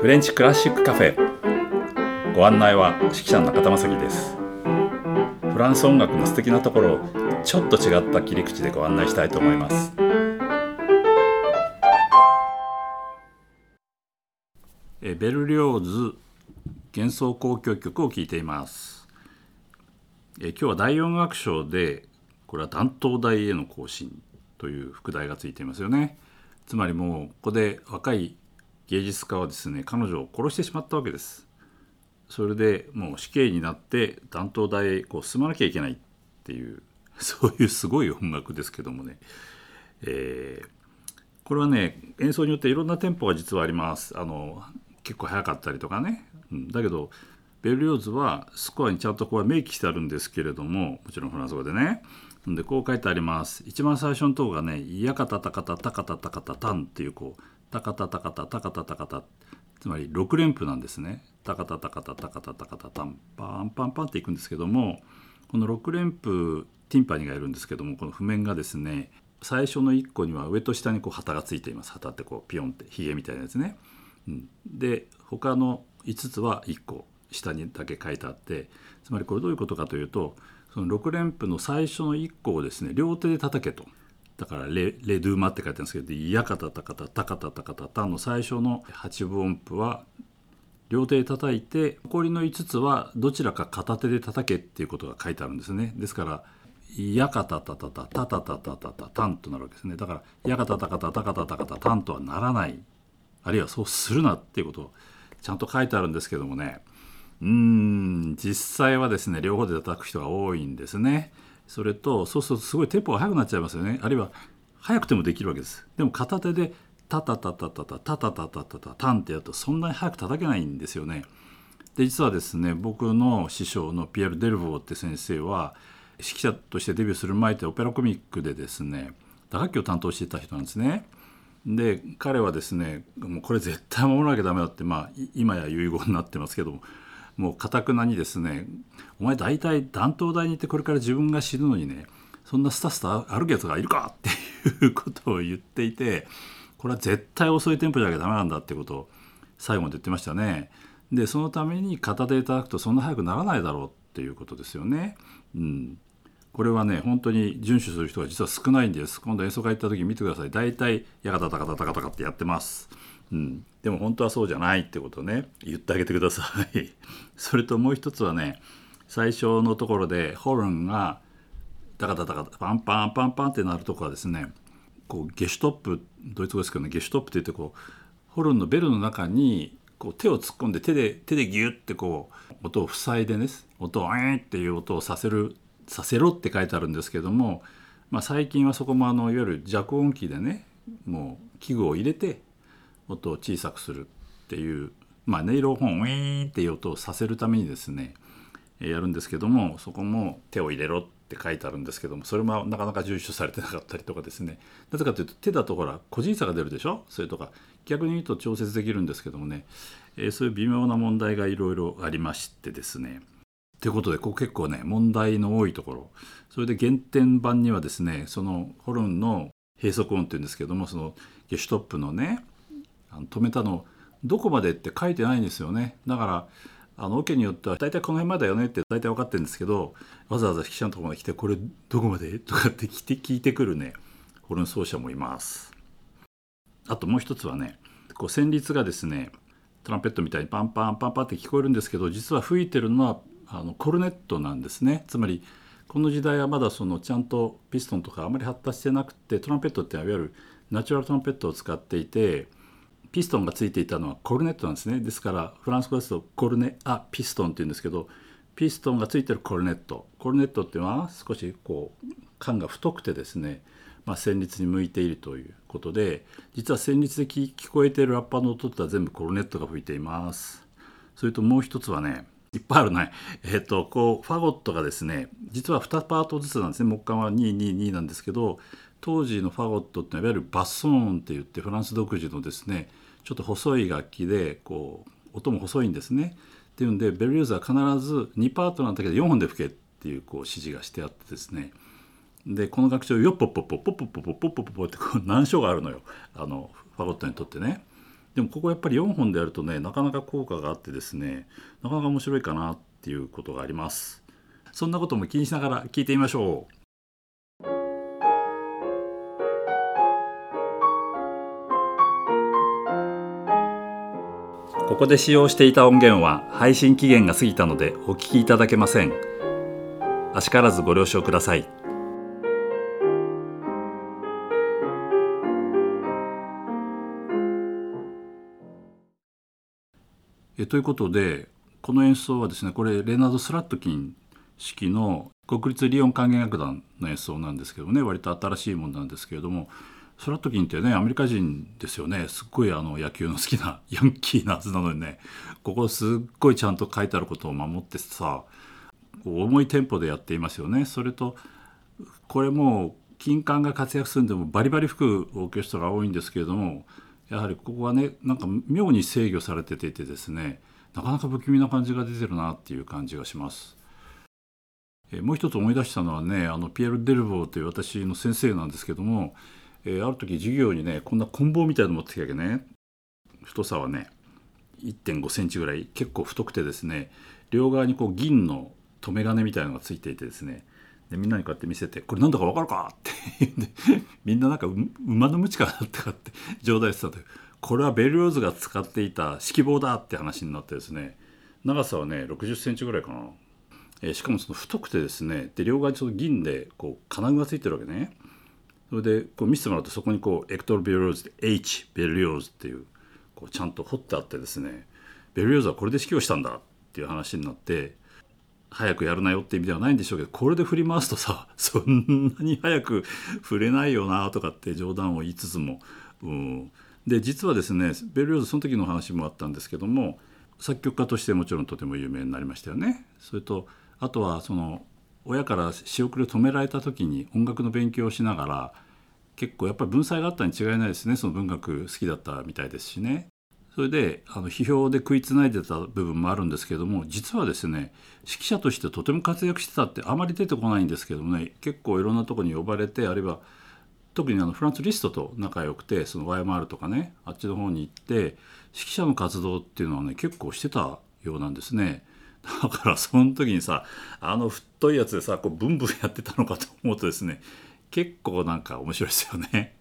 フレンチクラシックカフェ。ご案内は指揮者の中田正樹です。フランス音楽の素敵なところをちょっと違った切り口でご案内したいと思います。えベルリョーズ幻想交響曲を聴いています。え今日は第四楽章でこれは断頭台への行進。という副題がついていますよね。つまりもうここで若い芸術家はですね彼女を殺してしまったわけです。それでもう死刑になって断頭台へこう進まなきゃいけないっていうそういうすごい音楽ですけどもね、えー、これはね演奏によっていろんなテンポが実はあります。あの結構速かったりとかね、うん、だけどベルリョーズはスコアにちゃんとこう明記してあるんですけれどももちろんフランス語でね。でこう書いてあります。一番最初の塔がね「やかたたかたたかたたかたたん」っていうこうタカタタカタタカタタカタつまり6連符なんですね。タカタタカタタカタタカタタン。パンパンパンっていくんですけどもこの6連符ティンパニーがいるんですけどもこの譜面がですね最初の1個には上と下にこう旗がついています。旗ってこうピヨンってヒゲみたいなやつね。うん、で他の5つは1個下にだけ書いてあってつまりこれどういうことかというとその6連符の最初の1個をですね両手で叩けと。だからレ「レドゥーマ」って書いてあるんですけど「イヤカタタカタタカタタカタタ」の最初の8分音符は両手で叩いて残りの5つはどちらか片手で叩けっていうことが書いてあるんですねですから「イヤカタタタタタタタタタタタン」となるわけですねだから「イヤカタタカタタカタタカタタン」とはならないあるいはそうするなっていうことをちゃんと書いてあるんですけどもねうん実際はですね両方で叩く人が多いんですね。それとそうするとすごいテンポが速くなっちゃいますよね。あるいは速くてもできるわけです。でも片手でタタタタタタタタタタタタタンってやるとそんなに速く叩けないんですよね。で実はですね僕の師匠のピエール・デルボーって先生は指揮者としてデビューする前ってオペラコミックでですね打楽器を担当していた人なんですね。で彼はですねもうこれ絶対守らなきゃダメだってまあ今や遺言になってますけどももうかたくなにですねお前大体断頭台に行ってこれから自分が死ぬのにねそんなスタスタ歩くやつがいるかっていうことを言っていてこれは絶対遅いテンポじゃなきゃダメなんだってことを最後まで言ってましたね。でそのために片手いただくとそんな早くならないだろうっていうことですよね。うん、これはね本当に遵守する人が実は少ないんです今度演奏会行った時見てください大体「やがたたかたたかたか」ってやってますうん、でも本当はそうじゃないってことをね。言ってあげてください。それともう一つはね最初のところでホルンがダカダカダカパンパンパンパンってなるとこはですねこうゲシュトップドイツ語ですけどねゲシュトップって言ってこうホルンのベルの中にこう手を突っ込んで手で手でギュッてこう音を塞いでね音を「えー」っていう音をさせるさせろって書いてあるんですけども、まあ、最近はそこもあのいわゆる弱音機でねもう器具を入れて音を小さくするっていう、まあ、音色を本ウィーンっていう音をさせるためにですねやるんですけどもそこも手を入れろって書いてあるんですけどもそれもなかなか重視されてなかったりとかですね。なぜかというと手だとほら個人差が出るでしょ？それとか逆に言うと調節できるんですけどもね、え、そういう微妙な問題がいろいろありましてですね。ということでここ結構ね問題の多いところ。それで原点版にはですねそのホルンの閉塞音っていうんですけどもそのゲシュトップのね止めたのどこまでって書いてないんですよね。だからあのオケによっては大体この辺までだよねって大体分かってるんですけどわざわざ記者のところまで来てこれどこまでとかって聞いて聞いてくるねホルン奏者もいます。あともう一つはねこう旋律がですねトランペットみたいにパンパンパンパンって聞こえるんですけど実は吹いてるのはあのコルネットなんですね。つまりこの時代はまだそのちゃんとピストンとかあまり発達してなくてトランペットっていわゆるナチュラルトランペットを使っていてピストンがついていたのはコルネットなんですねですからフランス語ですとコルネあピストンっていうんですけどピストンがついてるコルネットコルネットっていうのは少しこう管が太くてですね、まあ、旋律に向いているということで実は旋律で聞こえているラッパーの音っては全部コルネットが吹いていますそれともう一つはねいっぱいあるね。えっ、と、こう、ファゴットがですね、実は2パートずつなんですね。木管は222なんですけど、当時のファゴットっていわゆるバッソーンって言ってフランス独自のですねちょっと細い楽器でこう音も細いんですね。っていうんでベルリューズは必ず2パートなんだけど4本で吹けっていうこう指示がしてあってですねでこの楽章よっぽっぽっぽっぽっぽっぽっぽっぽっぽっぽってこう難所があるのよあのファゴットにとってね。でもここやっぱり4本でやるとねなかなか効果があってですねなかなか面白いかなっていうことがあります。そんなことも気にしながら聞いてみましょう。ここで使用していた音源は配信期限が過ぎたのでお聞きいただけません。あしからずご了承ください。えということでこの演奏はですねこれレナード・スラットキン式の国立リオン管弦楽団の演奏なんですけどね割と新しいものなんですけれどもスラトキンってねアメリカ人ですよねすっごいあの野球の好きな ヤンキーなはずなのにねここすっごいちゃんと書いてあることを守ってさ重いテンポでやっていますよね。それとこれも金管が活躍するんでもバリバリ吹くオーケストラが多いんですけれどもやはりここはねなんか妙に制御されてていてですねなかなか不気味な感じが出てるなっていう感じがします。えもう一つ思い出したのはねあのピエール・デルボーという私の先生なんですけどもえー、ある時授業にねこんな棍棒みたいの持ってきたわけね。太さはね1.5センチぐらい。結構太くてですね両側にこう銀の留め金みたいのがついていてですね。でみんなにこうやって見せて「これなんだか分かるか?」って言うんでみんななんか馬のムチかなってかって冗談してたとこれはベルローズが使っていた指揮棒だって話になってですね。長さはね6 0センチぐらいかな、えー、しかもその太くてですね。で両側にちょっと銀でこう金具がついてるわけね。それでこう見せてもらうとそこにこうエクトル・ベルリオーズで H ベルリオーズっていうこうちゃんと彫ってあってですねベルリオーズはこれで指揮をしたんだっていう話になって早くやるなよって意味ではないんでしょうけどこれで振り回すとさ そんなに早く振れないよなとかって冗談を言いつつも、うん、で実はですねベルリオーズその時の話もあったんですけども作曲家としてもちろんとても有名になりましたよね。それとあとはその親から仕送りを止められた時に音楽の勉強をしながら結構やっぱり文才があったに違いないですねその文学好きだったみたいですしね。それであの批評で食いつないでた部分もあるんですけども実はですね指揮者としてとても活躍してたってあまり出てこないんですけどもね結構いろんなとこに呼ばれてあるいは特にあのフランス・リストと仲良くてその YMR とかねあっちの方に行って指揮者の活動っていうのはね結構してたようなんですね。だからその時にさあの太いやつでさこうブンブンやってたのかと思うとですね結構なんか面白いですよね。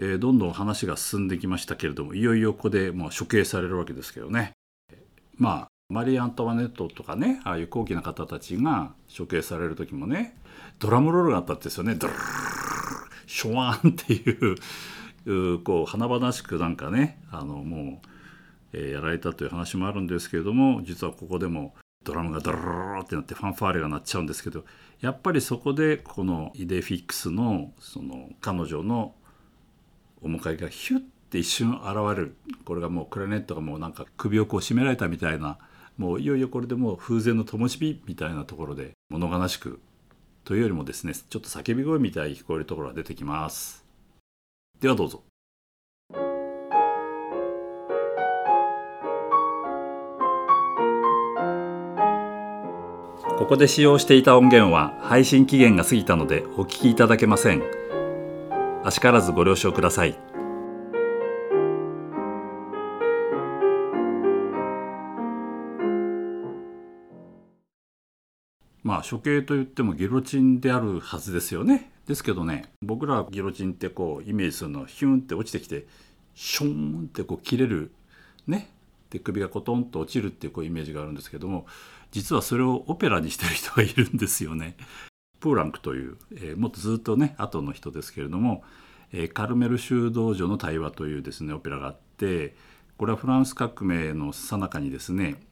えー、どんどん話が進んできましたけれどもいよいよここでもう処刑されるわけですけどね。まあマリー・アントワネットとかねああいう高貴な方たちが処刑される時もねドラムロールがあったんですよねドルルルショワンっていうこう華々しくなんかねあのもうやられたという話もあるんですけれども実はここでもドラムがドロロロってなってファンファーレが鳴っちゃうんですけどやっぱりそこでこのイデフィックスのその彼女の面影がヒュッて一瞬現れるこれがもうクラネットがもうなんか首をこう絞められたみたいなもういよいよこれでもう風前の灯火みたいなところで物悲しくというよりもですねちょっと叫び声みたいに聞こえるところが出てきます。ではどうぞ。ここで使用していた音源は配信期限が過ぎたのでお聞きいただけません。あしからずご了承ください。まあ処刑といってもギロチンであるはずですよね。ですけどね僕らギロチンってこうイメージするのはヒュンって落ちてきてショーンってこう切れるねで首がコトンと落ちるっていうこうイメージがあるんですけども実はそれをオペラにしてる人がいるんですよね。プーランクという、えー、もっとずっとね後の人ですけれども、えー、カルメル修道女の対話というですねオペラがあってこれはフランス革命の最中にですね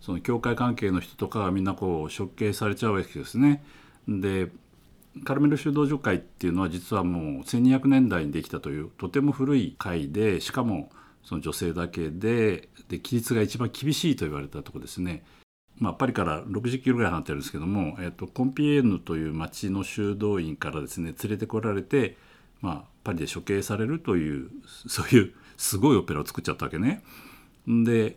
その教会関係の人とかがみんなこう処刑されちゃうわけですね。でカルメル修道女会っていうのは実はもう1200年代にできたというとても古い会でしかもその女性だけでで規律が一番厳しいと言われたとこですね。まあ、パリから60キロぐらい離れてるんですけども、えーと、コンピエーヌという町の修道院からですね連れてこられて、まあ、パリで処刑されるというそういうすごいオペラを作っちゃったわけね。で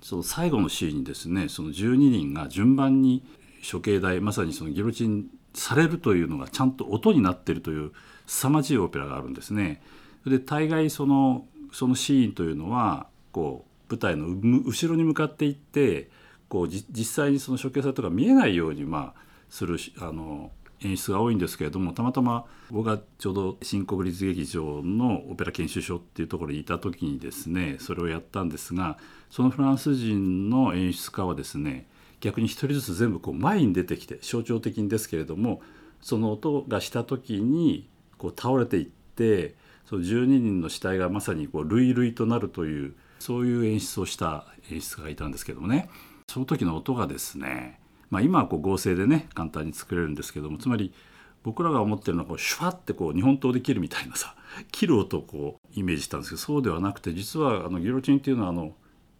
その最後のシーンにですねその12人が順番に処刑台まさにそのギロチンされるというのがちゃんと音になってるという凄まじいオペラがあるんですね。で大概そのそのシーンというのはこう舞台の後ろに向かっていってこう実際にその処刑されたとか見えないようにまあするあの演出が多いんですけれどもたまたま僕がちょうど新国立劇場のオペラ研修所っていうところにいた時にですねそれをやったんですがそのフランス人の演出家はですね逆に一人ずつ全部こう前に出てきて象徴的にですけれどもその音がした時にこう倒れていってその12人の死体がまさにこう類々となるというそういう演出をした演出家がいたんですけどもね。その時の音がですねまあ、今はこう合成でね簡単に作れるんですけどもつまり僕らが思ってるのはこうシュワッてこう日本刀で切るみたいなさ 切る音をこうイメージしたんですけどそうではなくて実はあのギロチンっていうのはあの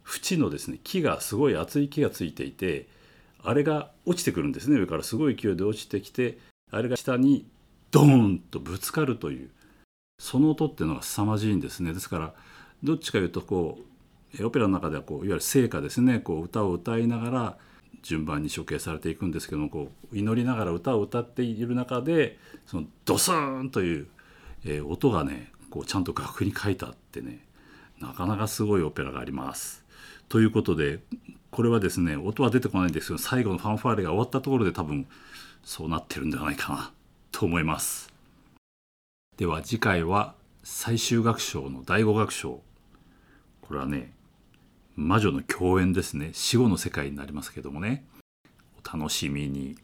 縁のですね木がすごい厚い木がついていてあれが落ちてくるんですね上からすごい勢いで落ちてきてあれが下にドーンとぶつかるというその音っていうのが凄まじいんですね。ですからどっちかいうとこうオペラの中ではこういわゆる聖歌ですねこう歌を歌いながら順番に処刑されていくんですけどもこう祈りながら歌を歌っている中でそのドスーンという、えー、音がねこうちゃんと楽譜に書いてあってねなかなかすごいオペラがあります。ということでこれはですね音は出てこないんですけど最後のファンファーレが終わったところで多分そうなってるんではないかなと思います。では次回は最終楽章の第五楽章これはね魔女の共演ですね。死後の世界になりますけどもね。お楽しみに。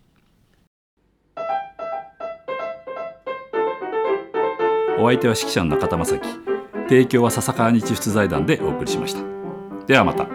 お相手は指揮者の中田正樹。提供は笹川日出財団でお送りしました。ではまた。